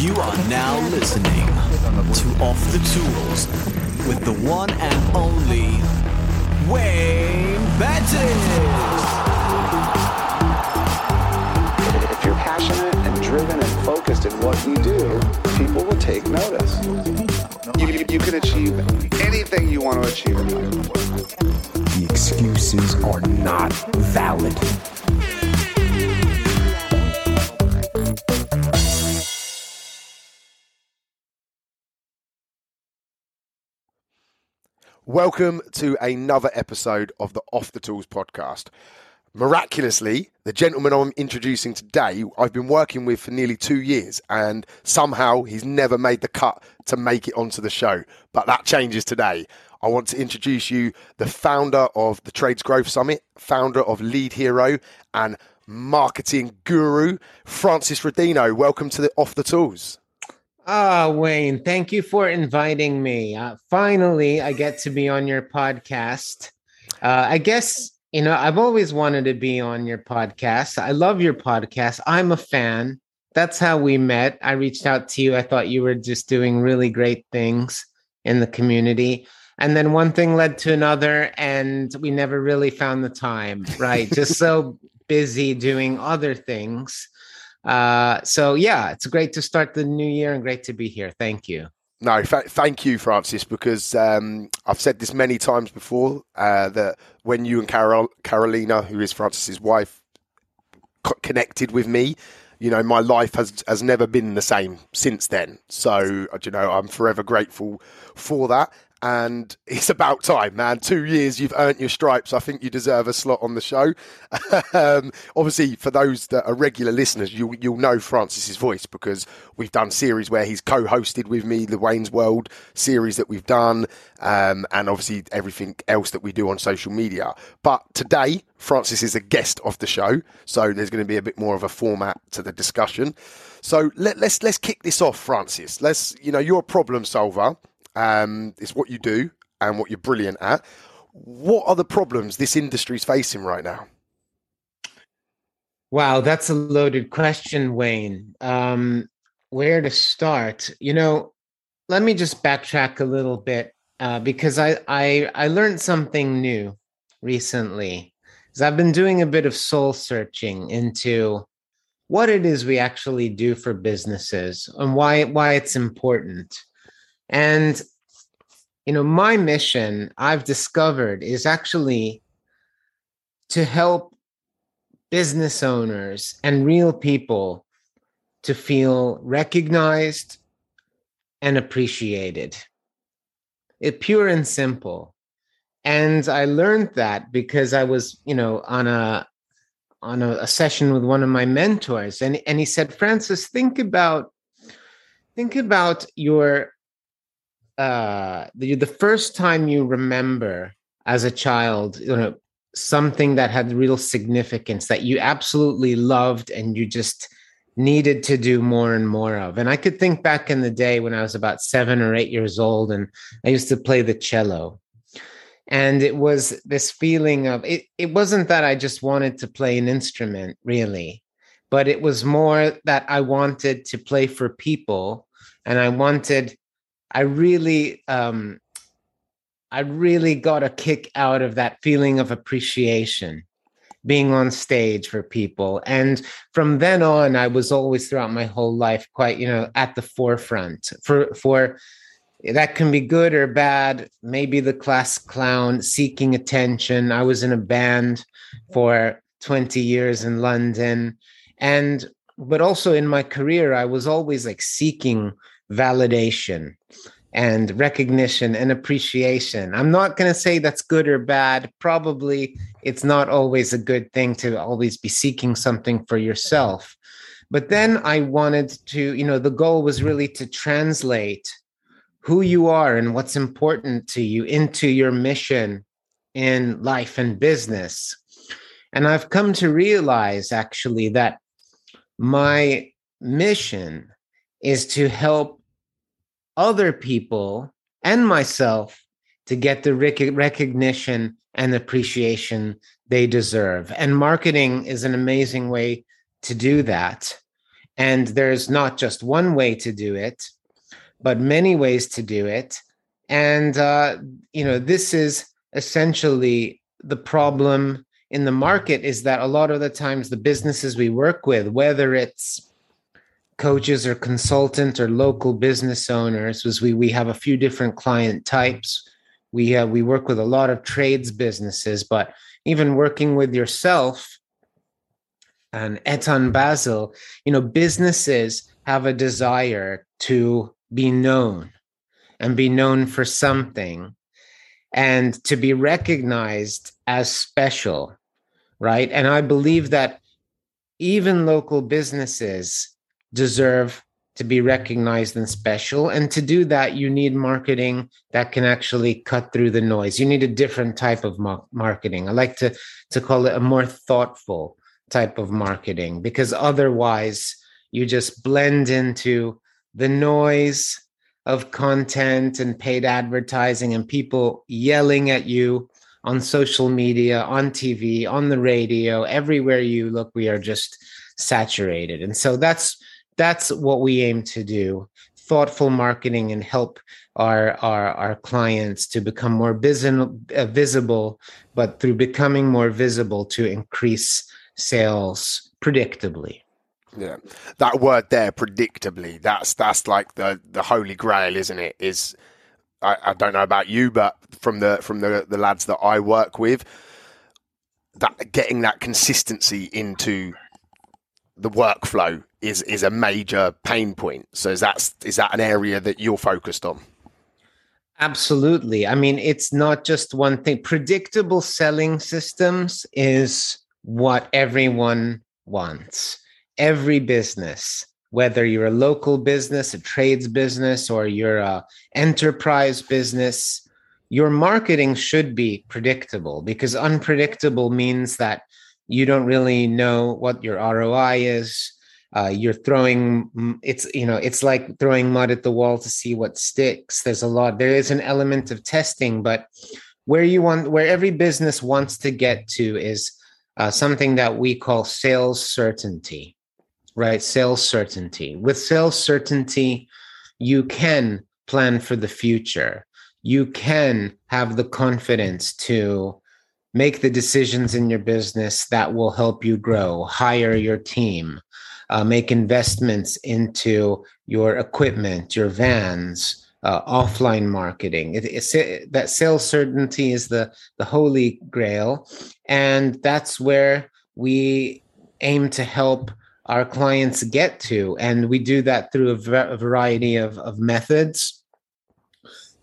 You are now listening to Off the Tools with the one and only Wayne Bettis. If you're passionate and driven and focused in what you do, people will take notice. You, you, you can achieve anything you want to achieve in life. The excuses are not valid. Welcome to another episode of the Off the Tools podcast. Miraculously, the gentleman I'm introducing today, I've been working with for nearly two years, and somehow he's never made the cut to make it onto the show. But that changes today. I want to introduce you the founder of the Trades Growth Summit, founder of Lead Hero, and marketing guru, Francis Rodino. Welcome to the Off the Tools. Ah, Wayne, thank you for inviting me. Uh, finally, I get to be on your podcast. Uh, I guess, you know, I've always wanted to be on your podcast. I love your podcast. I'm a fan. That's how we met. I reached out to you. I thought you were just doing really great things in the community. And then one thing led to another, and we never really found the time, right? just so busy doing other things. Uh, so yeah, it's great to start the new year and great to be here. Thank you. No, th- thank you, Francis, because um, I've said this many times before uh, that when you and Carol- Carolina, who is Francis's wife, co- connected with me, you know, my life has has never been the same since then. So, uh, you know, I'm forever grateful for that and it's about time, man. Two years, you've earned your stripes. I think you deserve a slot on the show. um, obviously, for those that are regular listeners, you, you'll know Francis's voice because we've done series where he's co-hosted with me, the Wayne's World series that we've done, um, and obviously everything else that we do on social media. But today, Francis is a guest of the show, so there's going to be a bit more of a format to the discussion. So let, let's let's kick this off, Francis. Let's you know you're a problem solver. Um, it's what you do and what you're brilliant at. What are the problems this industry is facing right now? Wow, that's a loaded question, Wayne. Um, where to start? You know, let me just backtrack a little bit uh, because I, I I learned something new recently. Because I've been doing a bit of soul searching into what it is we actually do for businesses and why why it's important. And you know, my mission I've discovered is actually to help business owners and real people to feel recognized and appreciated. It pure and simple. And I learned that because I was, you know, on a on a, a session with one of my mentors and, and he said, Francis, think about think about your uh the, the first time you remember as a child you know something that had real significance that you absolutely loved and you just needed to do more and more of. And i could think back in the day when i was about seven or eight years old and i used to play the cello. And it was this feeling of it, it wasn't that i just wanted to play an instrument really but it was more that i wanted to play for people and i wanted I really um I really got a kick out of that feeling of appreciation being on stage for people. And from then on I was always throughout my whole life quite you know at the forefront for for that can be good or bad maybe the class clown seeking attention. I was in a band for 20 years in London. And but also in my career I was always like seeking validation and recognition and appreciation. I'm not going to say that's good or bad. Probably it's not always a good thing to always be seeking something for yourself. But then I wanted to, you know, the goal was really to translate who you are and what's important to you into your mission in life and business. And I've come to realize actually that my mission is to help other people and myself to get the rec- recognition and appreciation they deserve. And marketing is an amazing way to do that. And there's not just one way to do it, but many ways to do it. And, uh, you know, this is essentially the problem in the market is that a lot of the times the businesses we work with, whether it's coaches or consultants or local business owners, was we we have a few different client types. We uh, we work with a lot of trades businesses, but even working with yourself and Etan Basil, you know, businesses have a desire to be known and be known for something and to be recognized as special, right? And I believe that even local businesses deserve to be recognized and special. And to do that, you need marketing that can actually cut through the noise. You need a different type of marketing. I like to, to call it a more thoughtful type of marketing because otherwise you just blend into the noise of content and paid advertising and people yelling at you on social media, on TV, on the radio, everywhere you look, we are just saturated. And so that's that's what we aim to do. Thoughtful marketing and help our our, our clients to become more visible, uh, visible, but through becoming more visible to increase sales predictably. Yeah, that word there, predictably. That's that's like the the holy grail, isn't it? Is I, I don't know about you, but from the from the the lads that I work with, that getting that consistency into the workflow is is a major pain point. So is that is that an area that you're focused on? Absolutely. I mean, it's not just one thing. Predictable selling systems is what everyone wants every business, whether you're a local business, a trades business, or you're a enterprise business, your marketing should be predictable because unpredictable means that you don't really know what your ROI is. Uh, you're throwing it's you know it's like throwing mud at the wall to see what sticks. There's a lot. There is an element of testing, but where you want where every business wants to get to is uh, something that we call sales certainty right? Sales certainty. With sales certainty, you can plan for the future. You can have the confidence to make the decisions in your business that will help you grow, hire your team, uh, make investments into your equipment, your vans, uh, offline marketing. It, it, that sales certainty is the the holy grail, and that's where we aim to help our clients get to. And we do that through a, variety of, of methods.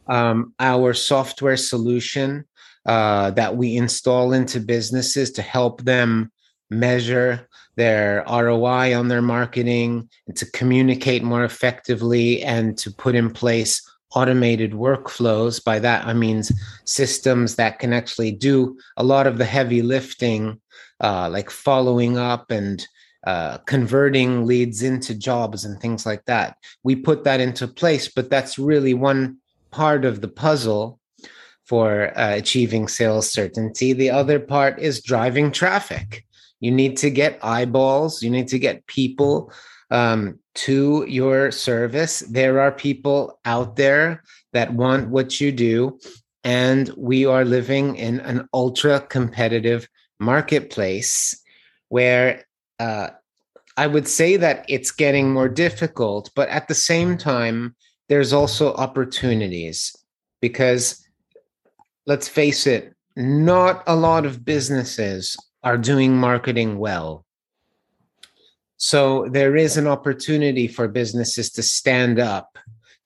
Um, our software solution uh, that we install into businesses to help them measure their ROI on their marketing and to communicate more effectively and to put in place automated workflows. By that, I mean systems that can actually do a lot of the heavy lifting, uh, like following up and uh, converting leads into jobs and things like that. We put that into place, but that's really one part of the puzzle for uh, achieving sales certainty. The other part is driving traffic. You need to get eyeballs, you need to get people um, to your service. There are people out there that want what you do. And we are living in an ultra competitive marketplace where uh, I would say that it's getting more difficult, but at the same time, there's also opportunities because let's face it, not a lot of businesses are doing marketing well. So there is an opportunity for businesses to stand up,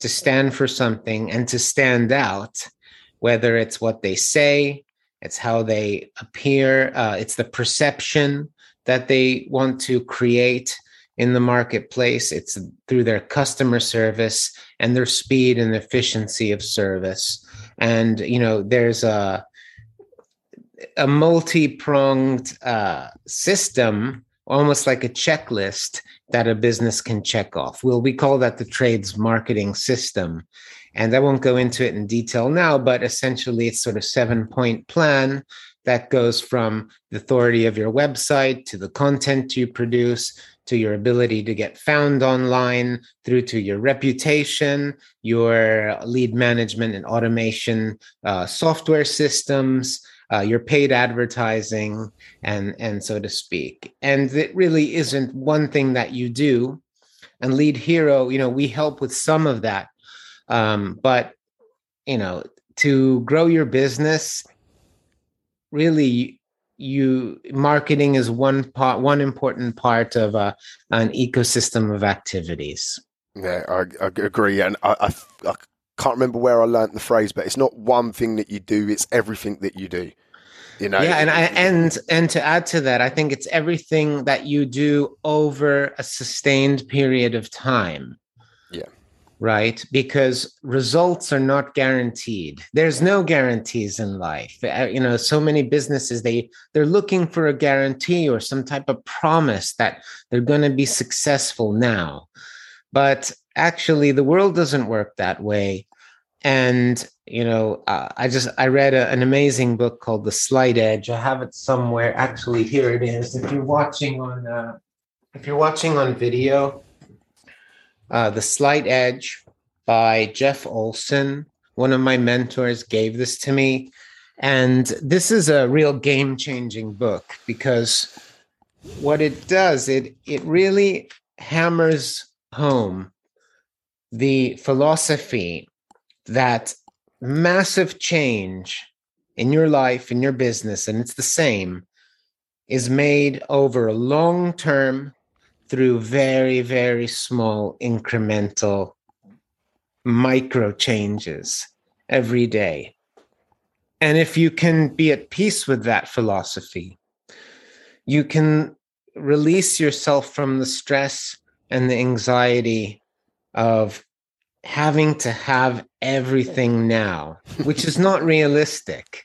to stand for something and to stand out, whether it's what they say, it's how they appear, uh, it's the perception that they want to create in the marketplace. It's through their customer service and their speed and efficiency of service. And you know, there's a a multi-pronged uh, system, almost like a checklist that a business can check off. Well, we call that the trades marketing system. And I won't go into it in detail now, but essentially it's sort of seven point plan that goes from the authority of your website to the content you produce to your ability to get found online through to your reputation your lead management and automation uh, software systems uh, your paid advertising and and so to speak. And it really isn't one thing that you do. And lead hero you know we help with some of that. Um, but you know to grow your business really you marketing is one part one important part of uh, an ecosystem of activities. Yeah i, I agree and I, I, I can't remember where i learned the phrase but it's not one thing that you do it's everything that you do you know? Yeah and I, and and to add to that i think it's everything that you do over a sustained period of time right? Because results are not guaranteed. There's no guarantees in life. Uh, you know so many businesses they they're looking for a guarantee or some type of promise that they're going to be successful now. But actually the world doesn't work that way. And you know uh, i just i read a, an amazing book called the slight edge. I have it somewhere. Actually here it is. If you're watching on uh, if you're watching on video uh, The Slight Edge by Jeff Olson. One of my mentors gave this to me. And this is a real game changing book because what it does, it, it really hammers home the philosophy that massive change in your life, in your business, and it's the same, is made over a long term through very, very small incremental micro changes every day. And if you can be at peace with that philosophy, you can release yourself from the stress and the anxiety of having to have everything now, which is not realistic.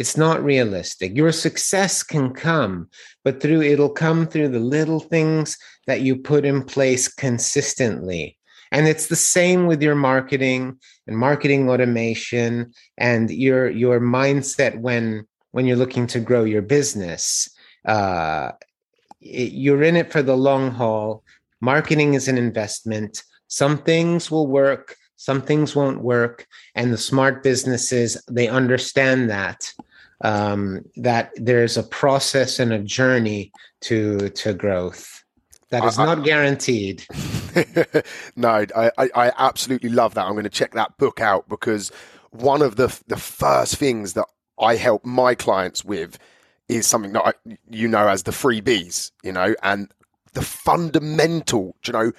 It's not realistic. Your success can come, but through it'll come through the little things that you put in place consistently. And it's the same with your marketing and marketing automation and your your mindset when when you're looking to grow your business. Uh, it, you're in it for the long haul. Marketing is an investment. Some things will work, some things won't work, and the smart businesses they understand that um, that there's a process and a journey to to growth that is I, not guaranteed. no, I, I absolutely love that. I'm going to check that book out because one of the the first things that I help my clients with is something that I, you know as the freebies, you know, and the fundamental, you know,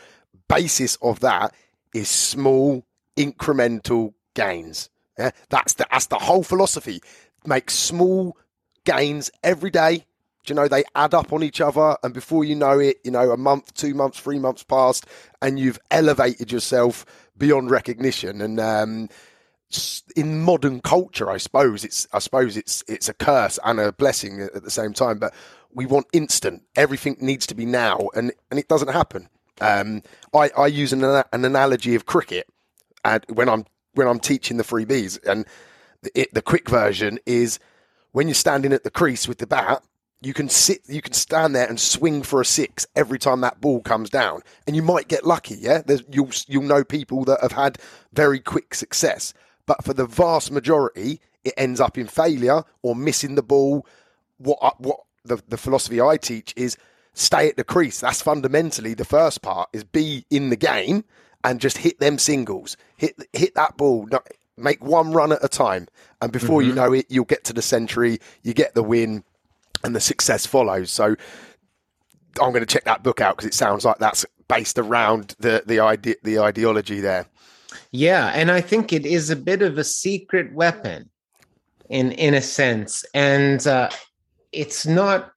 basis of that is small incremental gains. Yeah, that's the that's the whole philosophy make small gains every day. Do you know they add up on each other, and before you know it, you know a month, two months, three months passed, and you've elevated yourself beyond recognition. And um, in modern culture, I suppose it's I suppose it's it's a curse and a blessing at the same time. But we want instant. Everything needs to be now, and and it doesn't happen. Um, I, I use an, an analogy of cricket, and when I'm when I'm teaching the freebies, and it, the quick version is when you're standing at the crease with the bat, you can sit, you can stand there and swing for a six every time that ball comes down, and you might get lucky. Yeah, There's, you'll you'll know people that have had very quick success, but for the vast majority, it ends up in failure or missing the ball. What what the the philosophy I teach is stay at the crease. That's fundamentally the first part is be in the game and just hit them singles. Hit hit that ball make one run at a time, and before mm-hmm. you know it, you'll get to the century, you get the win, and the success follows. So I'm going to check that book out because it sounds like that's based around the the idea the ideology there. Yeah, and I think it is a bit of a secret weapon, in in a sense, and uh, it's not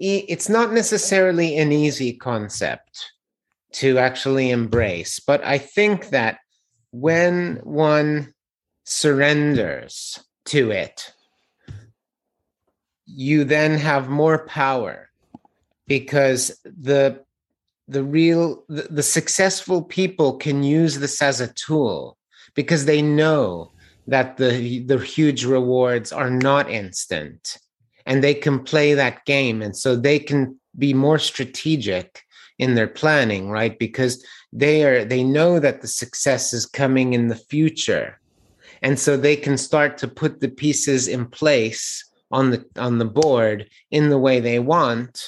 it's not necessarily an easy concept to actually embrace. But I think that when one surrenders to it, you then have more power because the the real the, the, successful people can use this as a tool because they know that the the huge rewards are not instant and they can play that game. And so they can be more strategic in their planning right? Because they are they know that the success is coming in the future and so they can start to put the pieces in place on the on the board in the way they want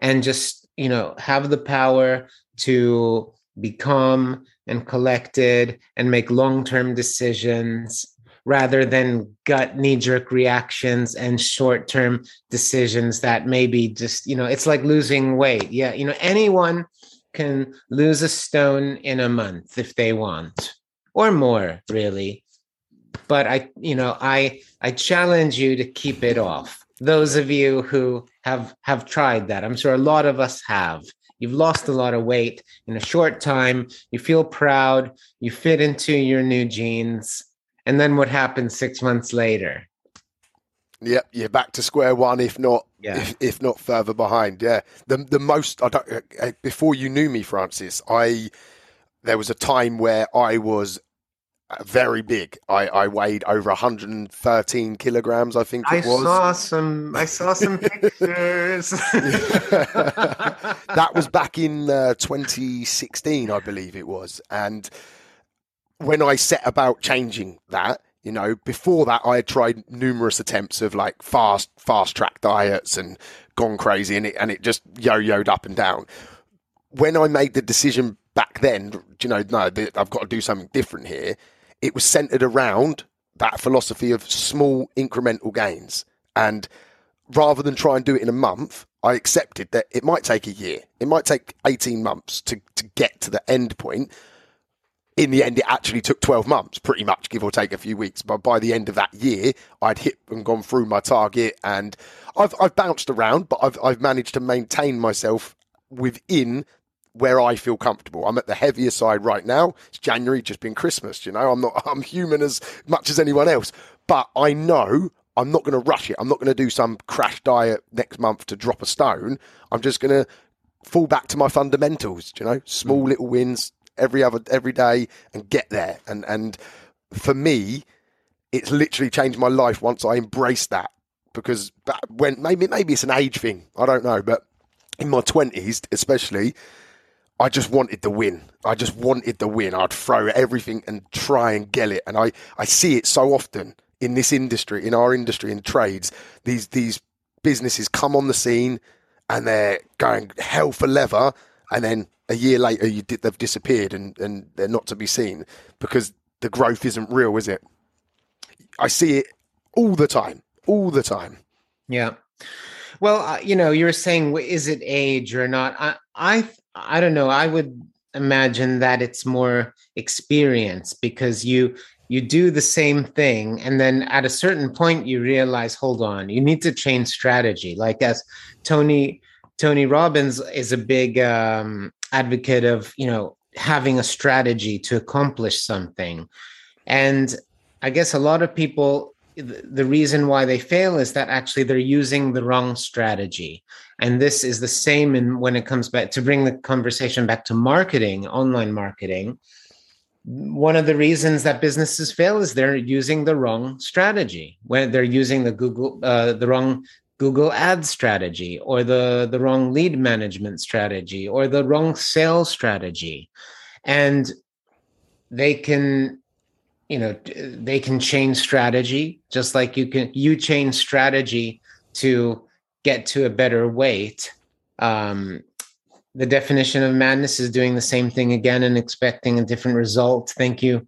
and just you know have the power to become and collected and make long-term decisions rather than gut knee-jerk reactions and short-term decisions that maybe just you know it's like losing weight. Yeah you know anyone can lose a stone in a month if they want or more really but i you know i i challenge you to keep it off those of you who have have tried that i'm sure a lot of us have you've lost a lot of weight in a short time you feel proud you fit into your new jeans and then what happens six months later Yep, you're back to square one, if not, Yeah. if, if not further behind. Yeah, the the most I don't. uh, Before you knew me, Francis, I there was a time where I was uh, very big. I, I weighed over 113 kilograms, I think i it was. saw some i saw some pictures that was back in uh, 2016, I believe it was. And when I set about changing that, you know, before that, I had tried numerous attempts of like fast, fast track diets and gone crazy, and it and it just yo-yoed up and down. When I made the decision back then, you know, no, I've got to do something different here. It was centered around that philosophy of small incremental gains, and rather than try and do it in a month, I accepted that it might take a year, it might take 18 months to, to get to the end point. In the end, it actually took 12 months, pretty much, give or take a few weeks. But by the end of that year, I'd hit and gone through my target, and I've, I've bounced around, but I've, I've managed to maintain myself within where I feel comfortable. I'm at the heavier side right now. It's January, just been Christmas, you know. I'm not I'm human as much as anyone else. But I know I'm not going to rush it. I'm not going to do some crash diet next month to drop a stone. I'm just going to fall back to my fundamentals, you know, small mm. little wins every other every day and get there. And and for me, it's literally changed my life once I embraced that because when maybe maybe it's an age thing, I don't know, but in my twenties, especially, I just wanted the win. I just wanted the win. I'd throw everything and try and get it. And I, I see it so often in this industry, in our industry, in trades. These these businesses come on the scene and they're going hell for leather, and then a year later you did, they've disappeared and, and they're not to be seen because the growth isn't real, is it? I see it all the time, all the time. Yeah. Well, uh, you know, you're saying is it age or not? I, I, I don't know. I would imagine that it's more experience because you you do the same thing and then at a certain point you realize hold on you need to change strategy like as tony tony robbins is a big um, advocate of you know having a strategy to accomplish something and i guess a lot of people the reason why they fail is that actually they're using the wrong strategy. And this is the same in when it comes back to bring the conversation back to marketing online marketing one of the reasons that businesses fail is they're using the wrong strategy when they're using the google uh, the wrong google ad strategy or the the wrong lead management strategy or the wrong sales strategy. And they can you know they can change strategy just like you can you change strategy to get to a better weight. Um, the definition of madness is doing the same thing again and expecting a different result. Thank you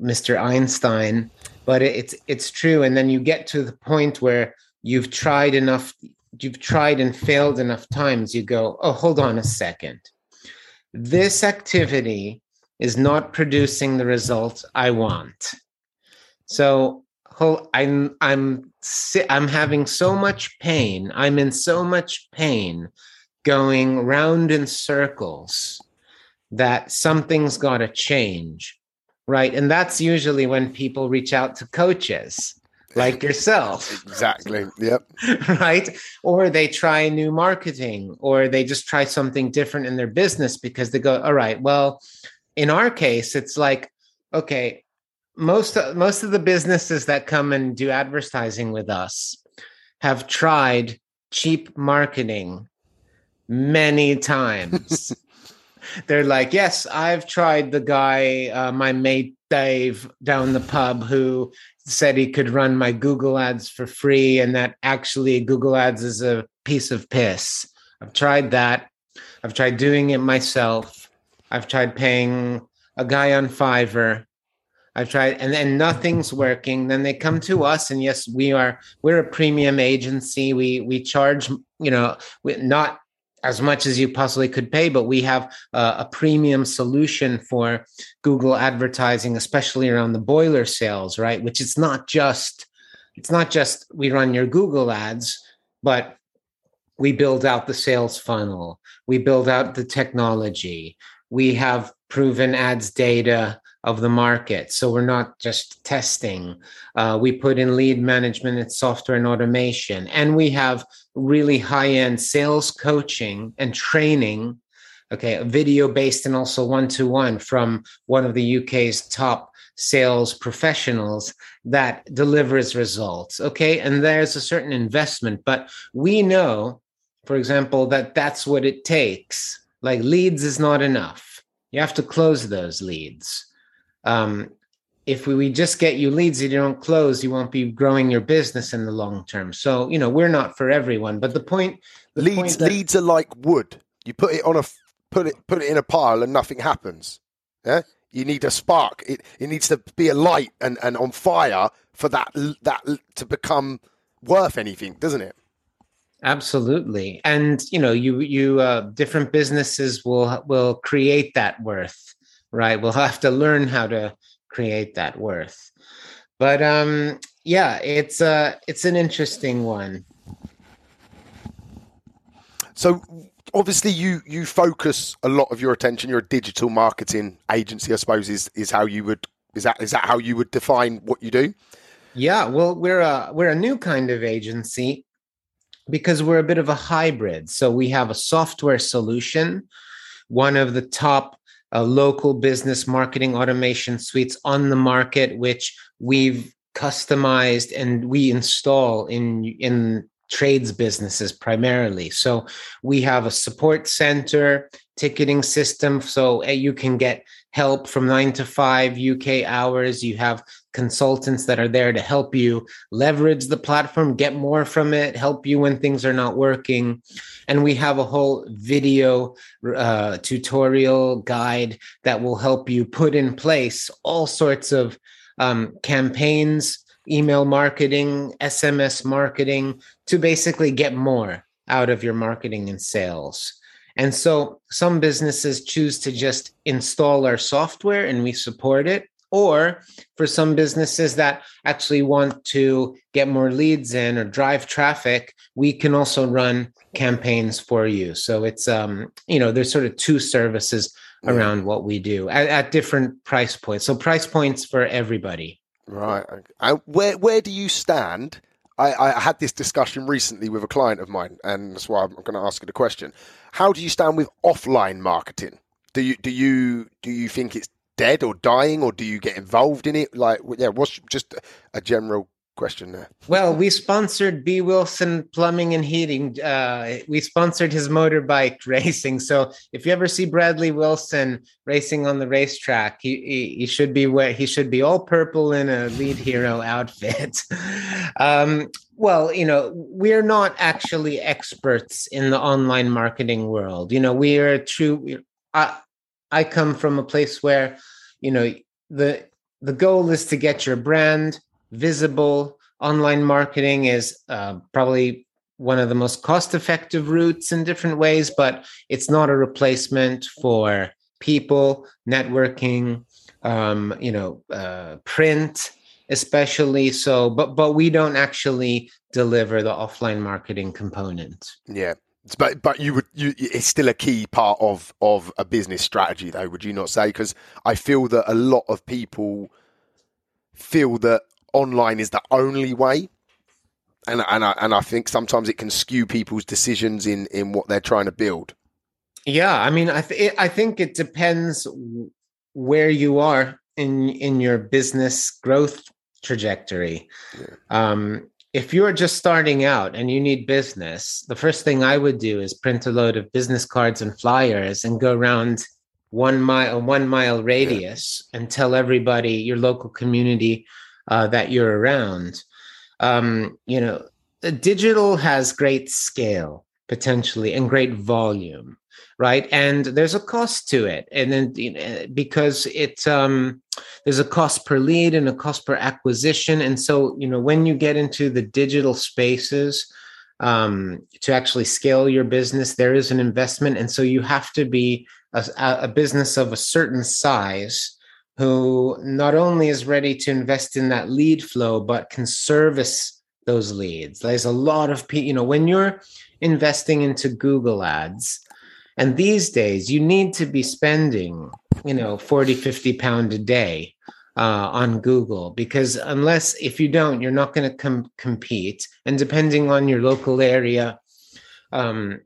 mr einstein. But it's it's true. And then you get to the point where you've tried enough you've tried and failed enough times. You go oh hold on a second. This activity is not producing the result I want. So I'm I'm I'm having so much pain. I'm in so much pain going round in circles that something's got to change. Right? And that's usually when people reach out to coaches like yourself. Exactly. Yep. right? Or they try new marketing or they just try something different in their business because they go, all right, well, in our case, it's like, okay, most most of the businesses that come and do advertising with us have tried cheap marketing many times. They're like, yes, I've tried the guy, uh, my mate Dave down the pub, who said he could run my Google ads for free, and that actually Google ads is a piece of piss. I've tried that. I've tried doing it myself. I've tried paying a guy on Fiverr. I've tried, and then nothing's working. Then they come to us, and yes, we are we're a premium agency. We we charge, you know, not as much as you possibly could pay, but we have uh, a premium solution for Google advertising, especially around the boiler sales, right? Which it's not just it's not just we run your Google ads, but we build out the sales funnel, we build out the technology, we have proven ads data of the market. So we're not just testing. Uh, we put in lead management and software and automation, and we have really high end sales coaching and training. Okay, video based and also one to one from one of the UK's top sales professionals that delivers results. Okay, and there's a certain investment, but we know, for example, that that's what it takes. Like leads is not enough. You have to close those leads um, if we, we just get you leads that you don't close, you won't be growing your business in the long term. So, you know, we're not for everyone. But the point the leads point that, leads are like wood. You put it on a put it put it in a pile and nothing happens. Yeah? You need a spark. It it needs to be a light and, and on fire for that that to become worth anything, doesn't it? Absolutely. And you know, you you uh, different businesses will will create that worth right? We'll have to learn how to create that worth. But um, yeah, it's uh, it's an interesting one. So obviously you you focus a lot of your attention. You're a digital marketing agency, I suppose is is how you would is that is that how you would define what you do? Yeah, well, we're a we're a new kind of agency because we're a bit of a hybrid. So we have a software solution, one of the top uh, local business marketing automation suites on the market, which we've customized and we install in in trades businesses primarily. So we have a support center, ticketing system, so you can get help from nine to five UK hours. You have consultants that are there to help you leverage the platform, get more from it, help you when things are not working. And we have a whole video uh, tutorial guide that will help you put in place all sorts of um, campaigns, email marketing, SMS marketing to basically get more out of your marketing and sales. And so some businesses choose to just install our software and we support it. Or for some businesses that actually want to get more leads in or drive traffic, we can also run campaigns for you. So it's um, you know, there's sort of two services around what we do at, at different price points. So price points for everybody. Right. And where where do you stand? I, I had this discussion recently with a client of mine, and that's why I'm going to ask you the question. How do you stand with offline marketing? Do you do you do you think it's dead or dying, or do you get involved in it? Like, yeah, what's just a general question there. Well, we sponsored B. Wilson Plumbing and Heating. Uh, we sponsored his motorbike racing. So if you ever see Bradley Wilson racing on the racetrack, he, he, he should be where he should be all purple in a lead hero outfit. um, well, you know, we're not actually experts in the online marketing world. You know, we are true. I come from a place where, you know, the the goal is to get your brand visible. Online marketing is uh, probably one of the most cost effective routes in different ways, but it's not a replacement for people, networking, um, you know, uh, print, especially. So, but but we don't actually deliver the offline marketing component. Yeah. But but you would you it's still a key part of of a business strategy though would you not say because I feel that a lot of people feel that online is the only way and and I, and I think sometimes it can skew people's decisions in in what they're trying to build. Yeah, I mean I th- I think it depends where you are in in your business growth trajectory. Yeah. Um, if you're just starting out and you need business, the first thing I would do is print a load of business cards and flyers and go around one mile one mile radius and tell everybody your local community uh, that you're around. Um, you know, digital has great scale potentially and great volume right? And there's a cost to it. And then you know, because it um there's a cost per lead and a cost per acquisition. And so you know when you get into the digital spaces um to actually scale your business there is an investment. And so you have to be a, a business of a certain size who not only is ready to invest in that lead flow but can service those leads. There's a lot of people you know when you're investing into google ads and these days, you need to be spending, you know, 40, 50 pound a day uh, on Google because unless if you don't, you're not going to com- compete. And depending on your local area, um,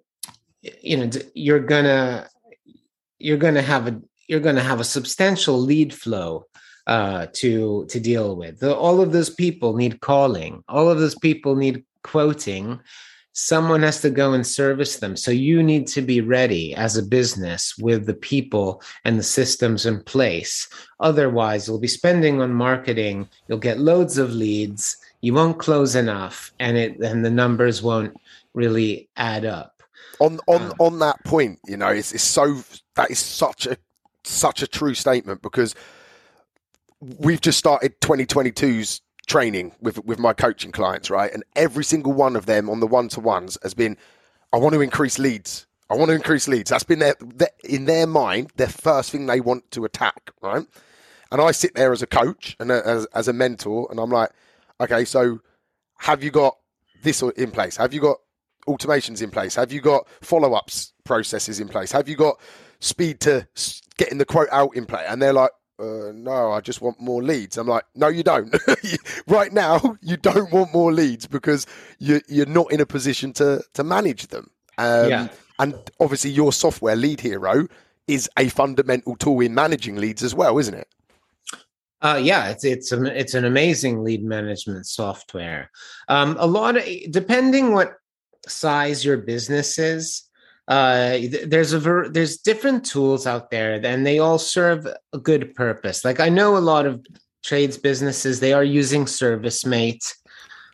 you know, you're gonna you're gonna have a you're gonna have a substantial lead flow uh, to to deal with. The, all of those people need calling. All of those people need quoting someone has to go and service them. So you need to be ready as a business with the people and the systems in place. Otherwise, you'll be spending on marketing, you'll get loads of leads, you won't close enough, and it and the numbers won't really add up. On on um, on that point, you know, it's, it's so that is such a such a true statement because we've just started 2022's training with with my coaching clients, right? And every single one of them on the one to ones has been, I want to increase leads. I want to increase leads. That's been their, their in their mind their first thing they want to attack, right? And I sit there as a coach and a, as as a mentor, and I'm like, okay, so have you got this in place? Have you got automations in place? Have you got follow ups processes in place? Have you got speed to getting the quote out in place? And they're like, uh, no, I just want more leads. I'm like, no, you don't. right now, you don't want more leads because you're, you're not in a position to, to manage them. Um, yeah. And obviously, your software, Lead Hero, is a fundamental tool in managing leads as well, isn't it? Uh, yeah, it's it's an it's an amazing lead management software. Um, a lot of depending what size your business is, uh, there's a ver- there's different tools out there and they all serve a good purpose. Like i know a lot of trades businesses they are using ServiceM8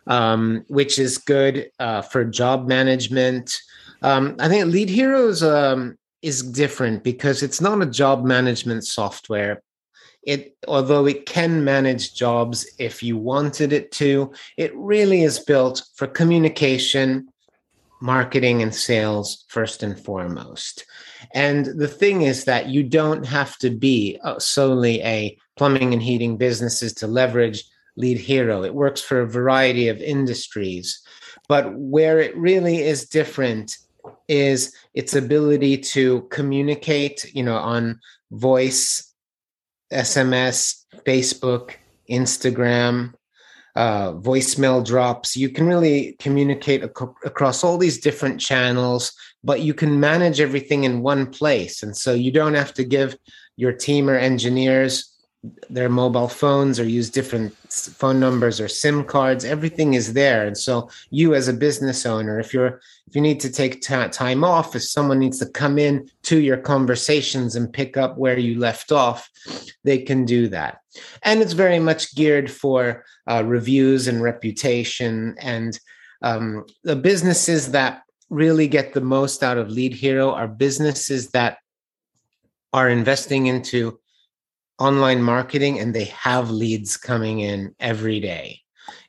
um, which is good uh, for job management. Um, i think Lead Hero's um, is different because it's not a job management software. It although it can manage jobs if you wanted it to it really is built for communication marketing and sales first and foremost. And the thing is that you don't have to be uh, solely a plumbing and heating businesses to leverage Lead Hero. It works for a variety of industries. But where it really is different is its ability to communicate, you know, on voice, SMS, Facebook, Instagram, uh, voicemail drops. You can really communicate ac- across all these different channels, but you can manage everything in one place. And so you don't have to give your team or engineers their mobile phones or use different phone numbers or sim cards everything is there and so you as a business owner if you're if you need to take time off if someone needs to come in to your conversations and pick up where you left off they can do that and it's very much geared for uh, reviews and reputation. And um, the businesses that really get the most out of Lead Hero are businesses that are investing into online marketing and they have leads coming in every day.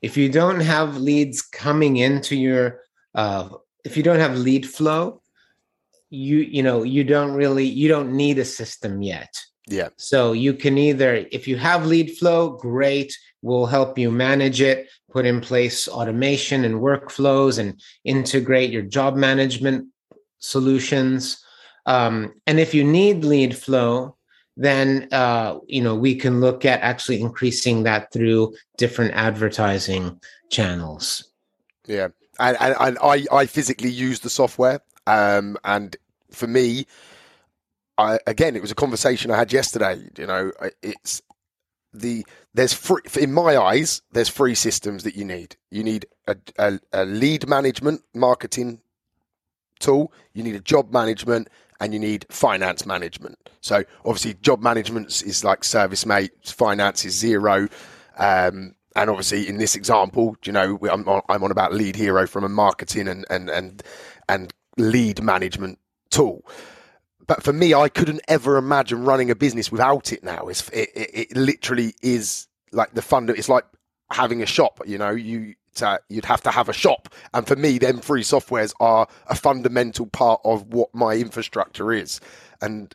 If you don't have leads coming into your, uh, if you don't have lead flow, you you know you don't really you don't need a system yet Yeah. so you can either if you have lead flow great we'll help you manage it put in place automation and workflows and integrate your job management solutions um, and if you need lead flow then uh, you know we can look at actually increasing that through different advertising channels Yeah, and, and, and I, I physically use the software, um, and for me, I again, it was a conversation I had yesterday. You know, it's the there's free in my eyes. There's three systems that you need. You need a, a, a lead management marketing tool. You need a job management, and you need finance management. So obviously, job management is like service ServiceM8. Finance is Xero. Um, and obviously, in this example, you know, I'm on, I'm on about Lead Hero from a marketing and and and and lead management tool. But for me, I couldn't ever imagine running a business without it. Now, it's it, it, it literally is like the fund. It's like having a shop. You know, you to, you'd have to have a shop, and for me, them free softwares are a fundamental part of what my infrastructure is. And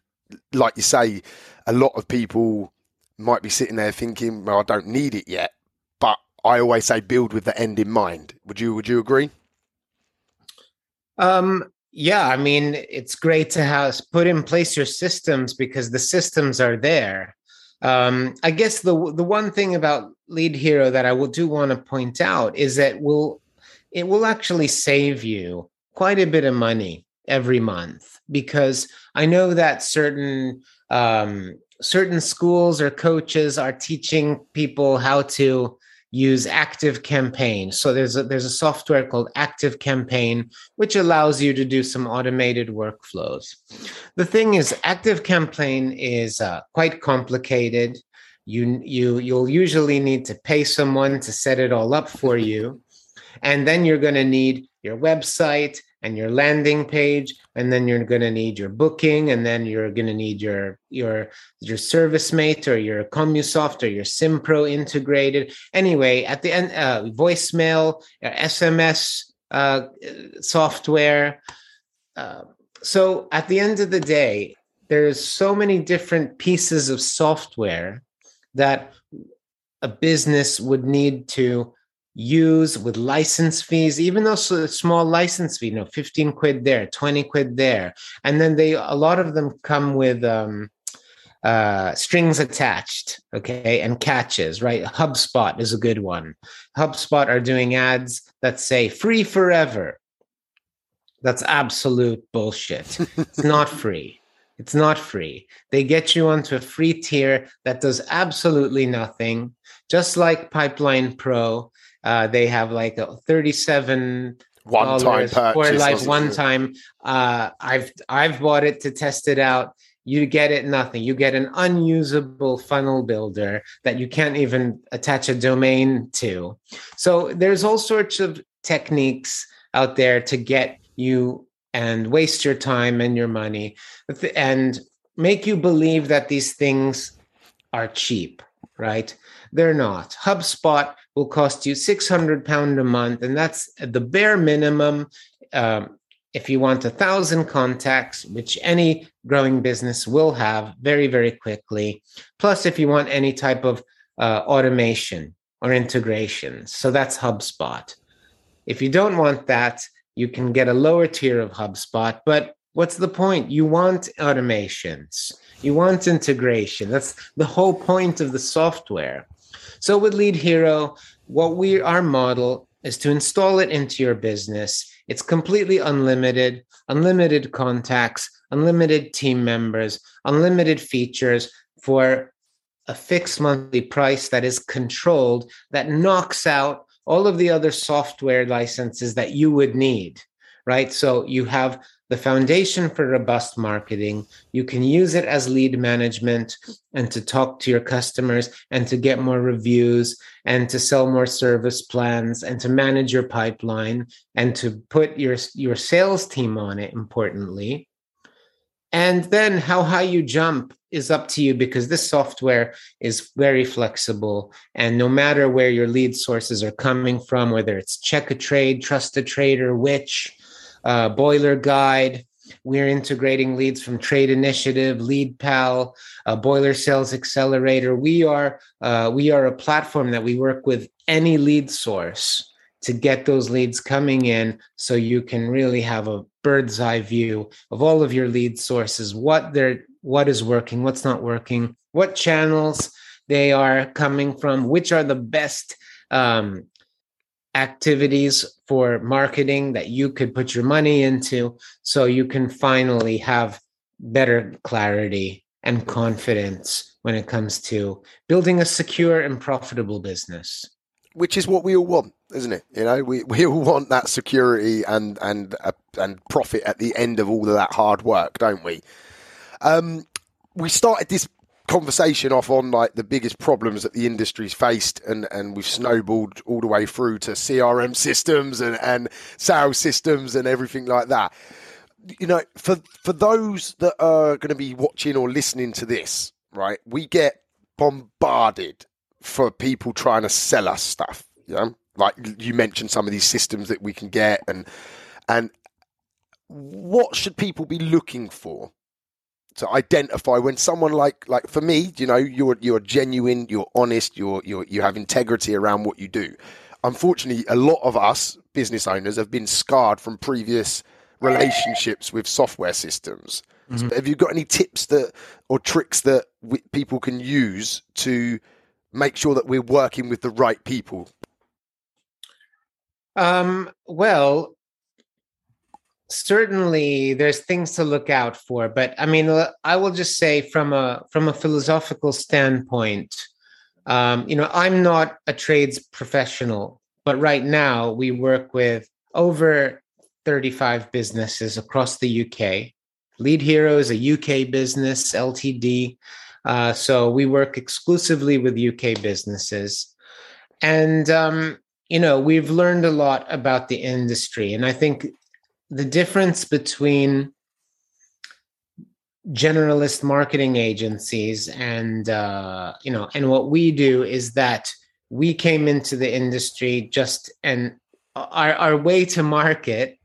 like you say, a lot of people might be sitting there thinking, "Well, I don't need it yet." But I always say, build with the end in mind. Would you Would you agree? Um, yeah, I mean, it's great to have put in place your systems because the systems are there. Um, I guess the the one thing about Lead Hero that I will do want to point out is that will it will actually save you quite a bit of money every month because I know that certain um, certain schools or coaches are teaching people how to use active campaign. So there's a there's a software called active campaign which allows you to do some automated workflows. The thing is active campaign is uh, quite complicated. You you you'll usually need to pay someone to set it all up for you. And then you're going to need your website and your landing page and then you're going to need your booking and then you're going to need your your your ServiceM8 or your commusoft or your simpro integrated. Anyway at the end uh, voicemail uh, sms uh, software uh, so at the end of the day there's so many different pieces of software that a business would need to use with license fees, even though so small license fee, you know, 15 quid there, 20 quid there. And then they, a lot of them come with um, uh, strings attached, okay, and catches, right? HubSpot is a good one. HubSpot are doing ads that say free forever. That's absolute bullshit. it's not free. It's not free. They get you onto a free tier that does absolutely nothing, just like Pipeline Pro. Uh, they have like a 37 One time for like one time. Uh, I've I've bought it to test it out. You get it nothing. You get an unusable funnel builder that you can't even attach a domain to. So there's all sorts of techniques out there to get you and waste your time and your money and make you believe that these things are cheap, right? They're not. HubSpot will cost you 600 pound a month and that's the bare minimum um, if you want a thousand contacts which any growing business will have very very quickly. Plus if you want any type of uh, automation or integration. So that's hubspot. If you don't want that you can get a lower tier of hubspot but what's the point? You want automations. You want integration. That's the whole point of the software so with Lead Hero, what we our model is to install it into your business. It's completely unlimited, unlimited contacts, unlimited team members, unlimited features for a fixed monthly price that is controlled that knocks out all of the other software licenses that you would need, right? So you have the foundation for robust marketing. You can use it as lead management and to talk to your customers and to get more reviews and to sell more service plans and to manage your pipeline and to put your your sales team on it importantly. And then how high you jump is up to you because this software is very flexible. And no matter where your lead sources are coming from, whether it's Checkatrade, trust a trader, which, uh, boiler guide, we're integrating leads from Trade Initiative, LeadPal, uh, Boiler Sales Accelerator. We are uh, we are a platform that we work with any lead source to get those leads coming in, so you can really have a bird's eye view of all of your lead sources, what they're what is working, what's not working, what channels they are coming from, which are the best um, activities for marketing that you could put your money into so you can finally have better clarity and confidence when it comes to building a secure and profitable business. Which is what we all want isn't it? You know we, we all want that security and and uh, and profit at the end of all of that hard work don't we? Um we started this conversation off on like the biggest problems that the industry's faced and and we've snowballed all the way through to CRM systems and and sales systems and everything like that. You know for for those that are going to be watching or listening to this right we get bombarded for people trying to sell us stuff you know like you mentioned some of these systems that we can get and and what should people be looking for to identify when someone like like for me, you know, you're you're genuine, you're honest, you're you you have integrity around what you do. Unfortunately, a lot of us business owners have been scarred from previous relationships with software systems. Mm-hmm. So have you got any tips that or tricks that we, people can use to make sure that we're working with the right people? Um, well, certainly there's things to look out for but i mean i will just say from a from a philosophical standpoint um, you know i'm not a trades professional but right now we work with over 35 businesses across the uk lead hero is a uk business ltd uh, so we work exclusively with uk businesses. And um, you know we've learned a lot about the industry and i think the difference between generalist marketing agencies and uh, you know and what we do is that we came into the industry just and our, our way to market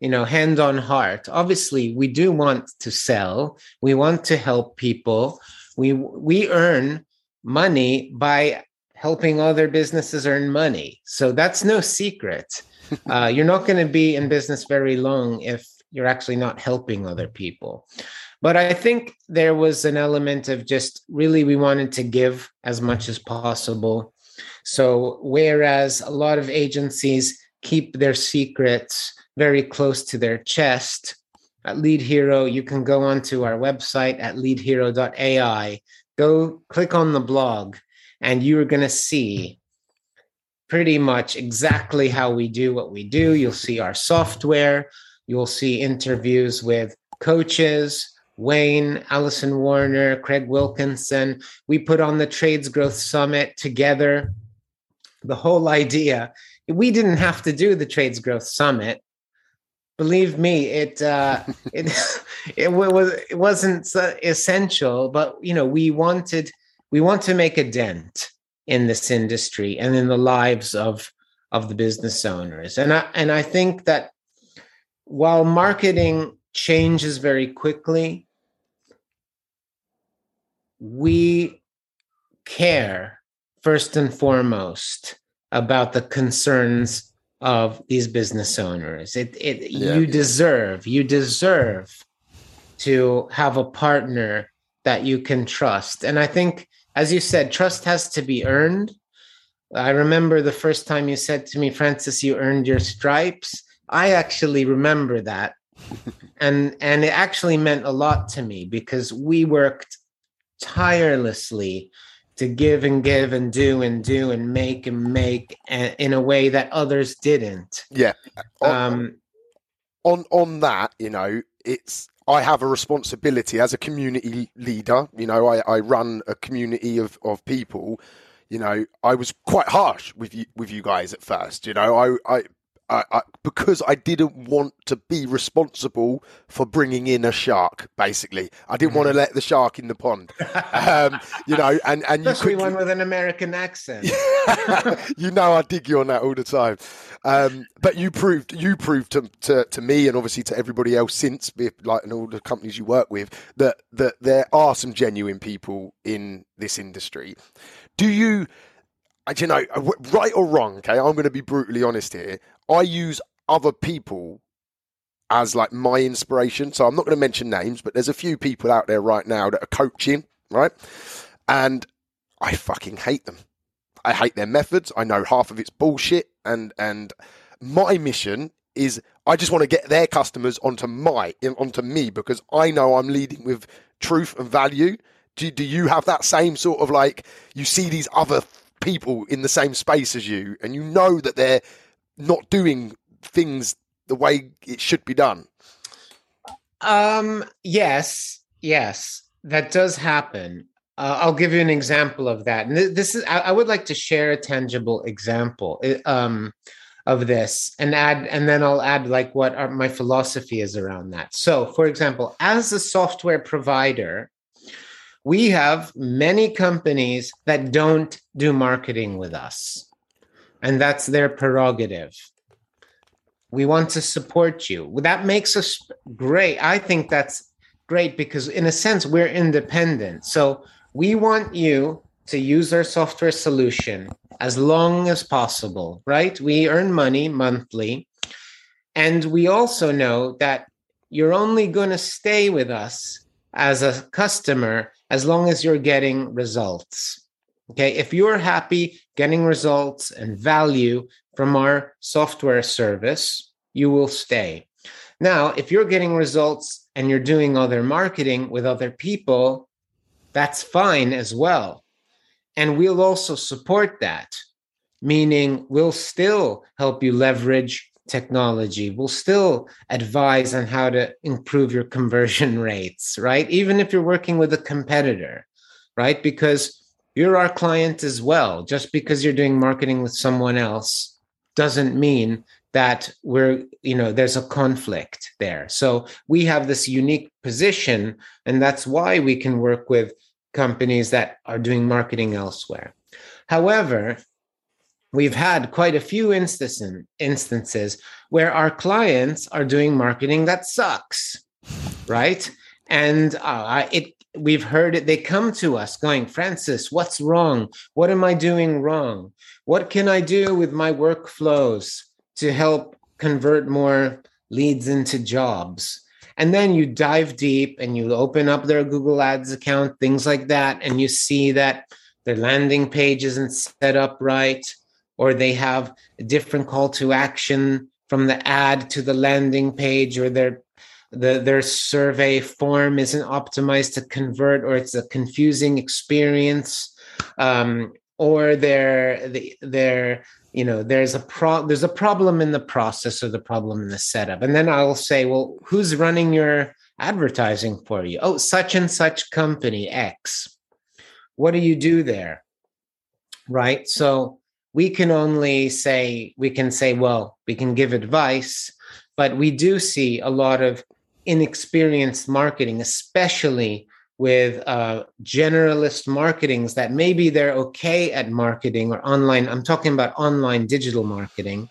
you know hand on heart. Obviously we do want to sell. We want to help people. We we earn money by helping other businesses earn money. So that's no secret uh, you're not going to be in business very long if you're actually not helping other people. But I think there was an element of just really we wanted to give as much as possible. So, whereas a lot of agencies keep their secrets very close to their chest, at Lead Hero, you can go onto our website at leadhero.ai, go click on the blog, and you're going to see pretty much exactly how we do what we do. You'll see our software, you'll see interviews with coaches, Wayne, Allison Warner, Craig Wilkinson. We put on the Trades Growth Summit together. The whole idea, we didn't have to do the Trades Growth Summit. Believe me, it uh, it it was it wasn't essential, but you know we wanted we want to make a dent in this industry and in the lives of of the business owners. And i and i think that while marketing changes very quickly we care first and foremost about the concerns of these business owners. It, it yeah. you deserve you deserve to have a partner that you can trust. And i think as you said, trust has to be earned. I remember the first time you said to me, Francis, you earned your stripes. I actually remember that. and and it actually meant a lot to me because we worked tirelessly to give and give and do and do and make and make in a way that others didn't. Yeah. On, um, on on that, you know, it's I have a responsibility as a community leader. You know, I, I run a community of, of people. You know, I was quite harsh with you with you guys at first. You know, I, I I, I, because I didn't want to be responsible for bringing in a shark. Basically, I didn't want to let the shark in the pond. Um, you know, and and you quickly, one with an American accent. you know I dig you on that all the time. Um, but you proved you proved to, to to me and obviously to everybody else since, like and all the companies you work with, that that there are some genuine people in this industry. Do you? I- do you know, uh, right or wrong? Okay, I'm going to be brutally honest here. I use other people as like my inspiration. So I'm not going to mention names, but there's a few people out there right now that are coaching, right? And I fucking hate them. I hate their methods. I know half of it's bullshit, and and my mission is I just want to get their customers onto my onto me because I know I'm leading with truth and value. Do, do you have that same sort of like you see these other people in the same space as you, and you know that they're not doing things the way it should be done? Um, yes, yes, that does happen. Uh, I'll give you an example of that. And th- this is, I, I would like to share a tangible example um, of this and add, and then I'll add like what our, my philosophy is around that. So, for example, as a software provider, we have many companies that don't do marketing with us, and that's their prerogative. We want to support you. That makes us great. I think that's great because, in a sense, we're independent. So we want you to use our software solution as long as possible, right? We earn money monthly. And we also know that you're only going to stay with us as a customer as long as you're getting results. Okay. If you're happy getting results and value from our software service, you will stay. Now, if you're getting results and you're doing other marketing with other people, that's fine as well. And we'll also support that, meaning we'll still help you leverage technology. We'll still advise on how to improve your conversion rates, right? Even if you're working with a competitor, right? Because you're our client as well. Just because you're doing marketing with someone else doesn't mean that we're you know there's a conflict there. So we have this unique position and that's why we can work with companies that are doing marketing elsewhere. However we've had quite a few instances instances where our clients are doing marketing that sucks right? And uh, it we've heard it they come to us going francis what's wrong what am i doing wrong what can i do with my workflows to help convert more leads into jobs. And then you dive deep and you open up their Google Ads account, things like that, and you see that their landing page isn't set up right, or they have a different call to action from the ad to the landing page, or their the, their survey form isn't optimized to convert, or it's a confusing experience, um, or their the, their you know there's a pro there's a problem in the process or the problem in the setup. And then i'll say well who's running your advertising for you? Oh such and such company x. What do you do there? Right? So we can only say we can say well we can give advice but we do see a lot of inexperienced marketing especially with uh, generalist marketings that maybe they're okay at marketing or online. I'm talking about online digital marketing.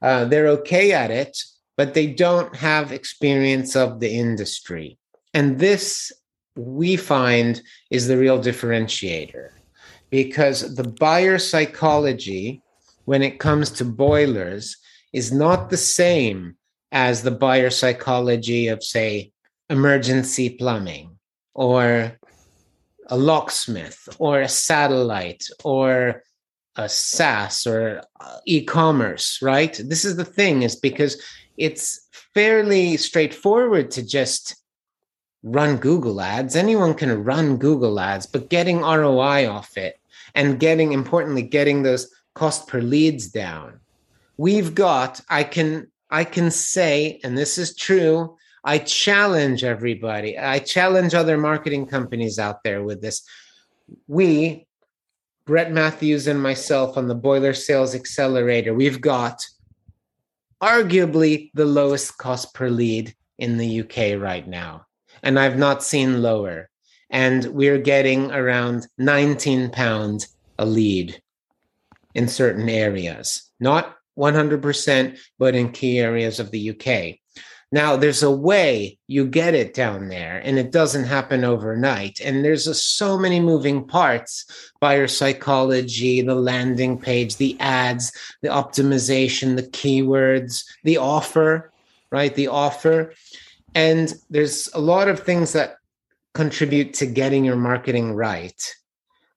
Uh, they're okay at it, but they don't have experience of the industry. And this we find is the real differentiator because the buyer psychology, when it comes to boilers, is not the same as the buyer psychology of, say, emergency plumbing or a locksmith or a satellite or a SaaS or uh, e-commerce, right? This is the thing is because it's fairly straightforward to just run Google ads. Anyone can run Google ads, but getting ROI off it and getting importantly getting those cost per leads down. We've got I can I can say and this is true I challenge everybody. I challenge other marketing companies out there with this. We, Brett Matthews and myself on the Boiler Sales Accelerator, we've got arguably the lowest cost per lead in the UK right now. And I've not seen lower. And we're getting around 19 pounds a lead in certain areas. Not 100%, but in key areas of the UK. Now, there's a way you get it down there, and it doesn't happen overnight. And there's a, so many moving parts buyer psychology, the landing page, the ads, the optimization, the keywords, the offer, right? The offer. And there's a lot of things that contribute to getting your marketing right.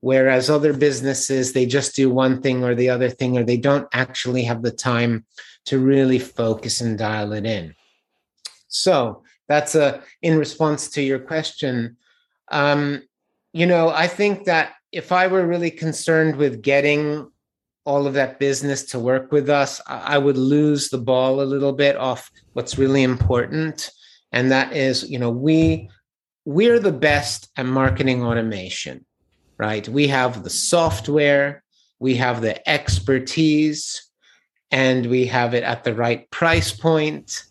Whereas other businesses, they just do one thing or the other thing, or they don't actually have the time to really focus and dial it in. So that's a in response to your question. Um, you know, I think that if I were really concerned with getting all of that business to work with us, I would lose the ball a little bit off what's really important, and that is, you know, we we're the best at marketing automation, right? We have the software, we have the expertise, and we have it at the right price point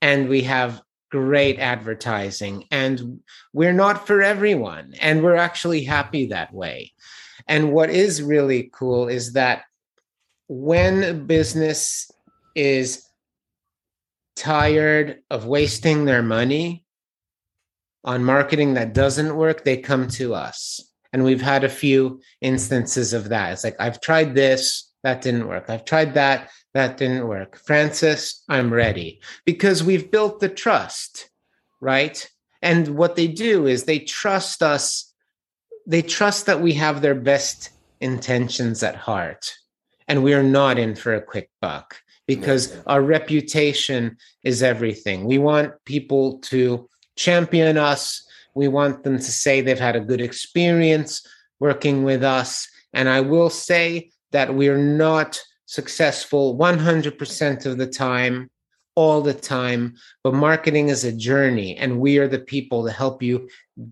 and we have great advertising. And we're not for everyone and we're actually happy that way. And what is really cool is that when business is tired of wasting their money on marketing that doesn't work they come to us and we've had a few instances of that it's like i've tried this that didn't work i've tried that that didn't work. Francis, I'm ready because we've built the trust, right? And what they do is they trust us, they trust that we have their best intentions at heart. And we are not in for a quick buck because our reputation is everything. We want people to champion us. We want them to say they've had a good experience working with us. And I will say that we're not successful 100% of the time, all the time. But marketing is a journey, and we are the people to help you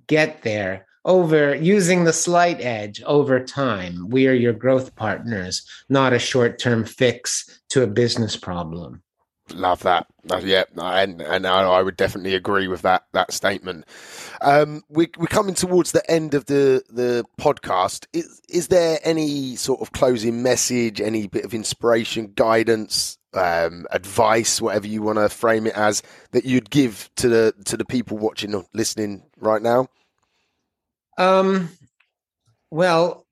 get there over using the slight edge over time. We are your growth partners, not a short term fix to a business problem. Love that. Uh, yeah, and and I would definitely agree with that that statement. Um, we, we're coming towards the end of the the podcast. Is is there any sort of closing message, any bit of inspiration, guidance, um, advice, whatever you want to frame it as, that you'd give to the to the people watching or listening right now? Um, well,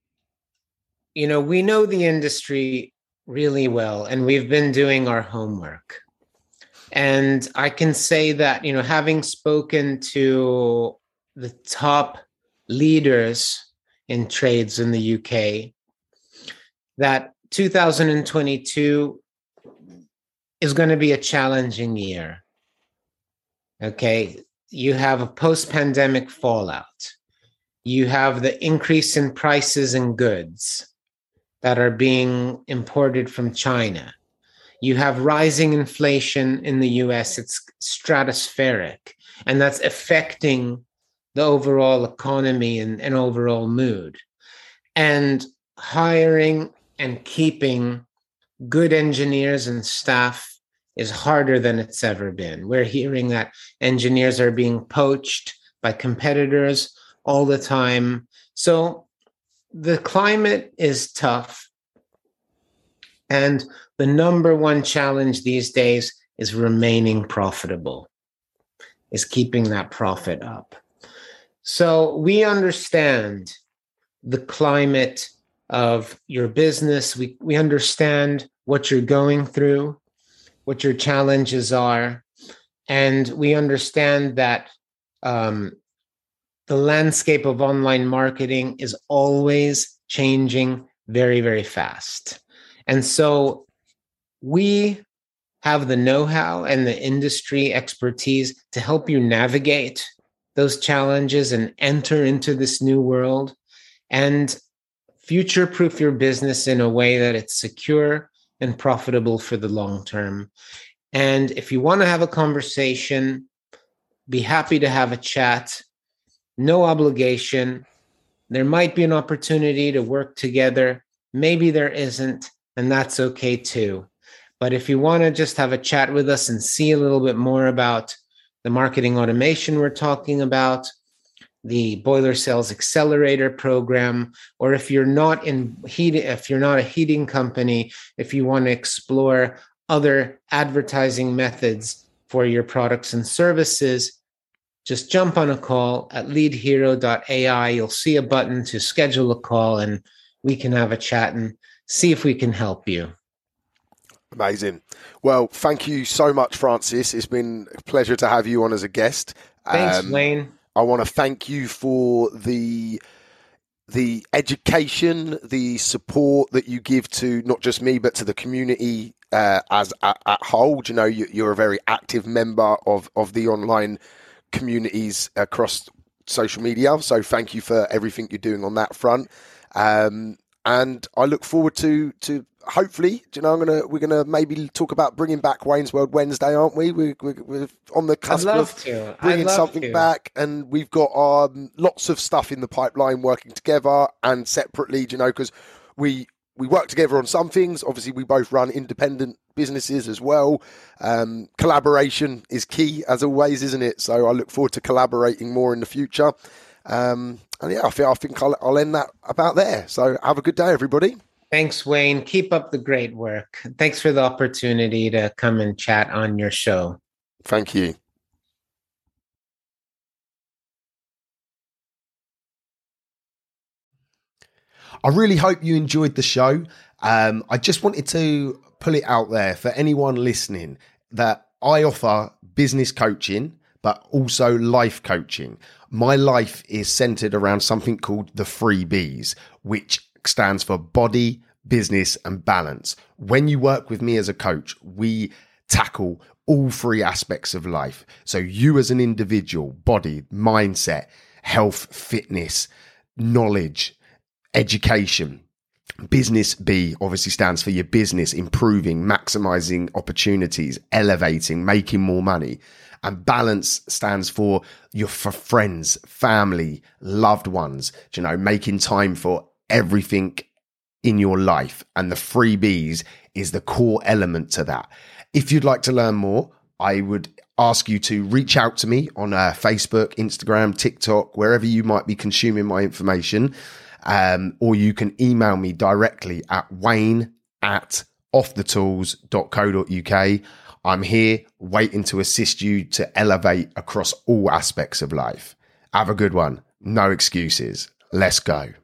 you know, we know the industry really well, and we've been doing our homework and I can say that, you know, having spoken to the top leaders in trades in the UK, that 2022 is going to be a challenging year. Okay. You have a post pandemic fallout. You have the increase in prices and goods that are being imported from China you have rising inflation in the US, it's stratospheric, and that's affecting the overall economy and, and overall mood. And hiring and keeping good engineers and staff is harder than it's ever been. We're hearing that engineers are being poached by competitors all the time. So the climate is tough. And the number one challenge these days is remaining profitable, is keeping that profit up. So we understand the climate of your business. We, we understand what you're going through, what your challenges are. And we understand that um, the landscape of online marketing is always changing very, very fast. And so we have the know how and the industry expertise to help you navigate those challenges and enter into this new world and future proof your business in a way that it's secure and profitable for the long term. And if you want to have a conversation, be happy to have a chat. No obligation. There might be an opportunity to work together. Maybe there isn't, and that's okay too. But if you want to just have a chat with us and see a little bit more about the marketing automation we're talking about, the boiler sales accelerator program or if you're not in heat if you're not a heating company if you want to explore other advertising methods for your products and services just jump on a call at leadhero.ai you'll see a button to schedule a call and we can have a chat and see if we can help you Amazing. Well, thank you so much, Francis. It's been a pleasure to have you on as a guest. thanks um, wayne I want to thank you for the the education, the support that you give to not just me but to the community uh, as at, at, whole. You know, you, are a very active member of of the online communities across social media. So thank you for everything you're doing on that front. Um, and I look forward to to hopefully, you know, I'm gonna we're gonna maybe talk about bringing back Wayne's World Wednesday, aren't we? We're, we're, we're on the cusp of to. bringing something to. back, and we've got um, lots of stuff in the pipeline working together and separately, you know, because we we work together on some things. Obviously, we both run independent businesses as well. Um, collaboration is key, as always, isn't it? So I look forward to collaborating more in the future. Um, and yeah, I think I think I'll, I'll end that about there. So have a good day, everybody. Thanks, Wayne. Keep up the great work. Thanks for the opportunity to come and chat on your show. Thank you. I really hope you enjoyed the show. Um, I just wanted to pull it out there for anyone listening that I offer business coaching, but also life coaching. My life is centered around something called the three B's, which stands for body, business, and balance. When you work with me as a coach, we tackle all three aspects of life. So, you as an individual, body, mindset, health, fitness, knowledge, education. Business B obviously stands for your business improving, maximizing opportunities, elevating, making more money. And balance stands for your for friends, family, loved ones, you know, making time for everything in your life. And the freebies is the core element to that. If you'd like to learn more, I would ask you to reach out to me on uh, Facebook, Instagram, TikTok, wherever you might be consuming my information. Um, or you can email me directly at wayne at offthetools.co.uk. I'm here waiting to assist you to elevate across all aspects of life. Have a good one. No excuses. Let's go.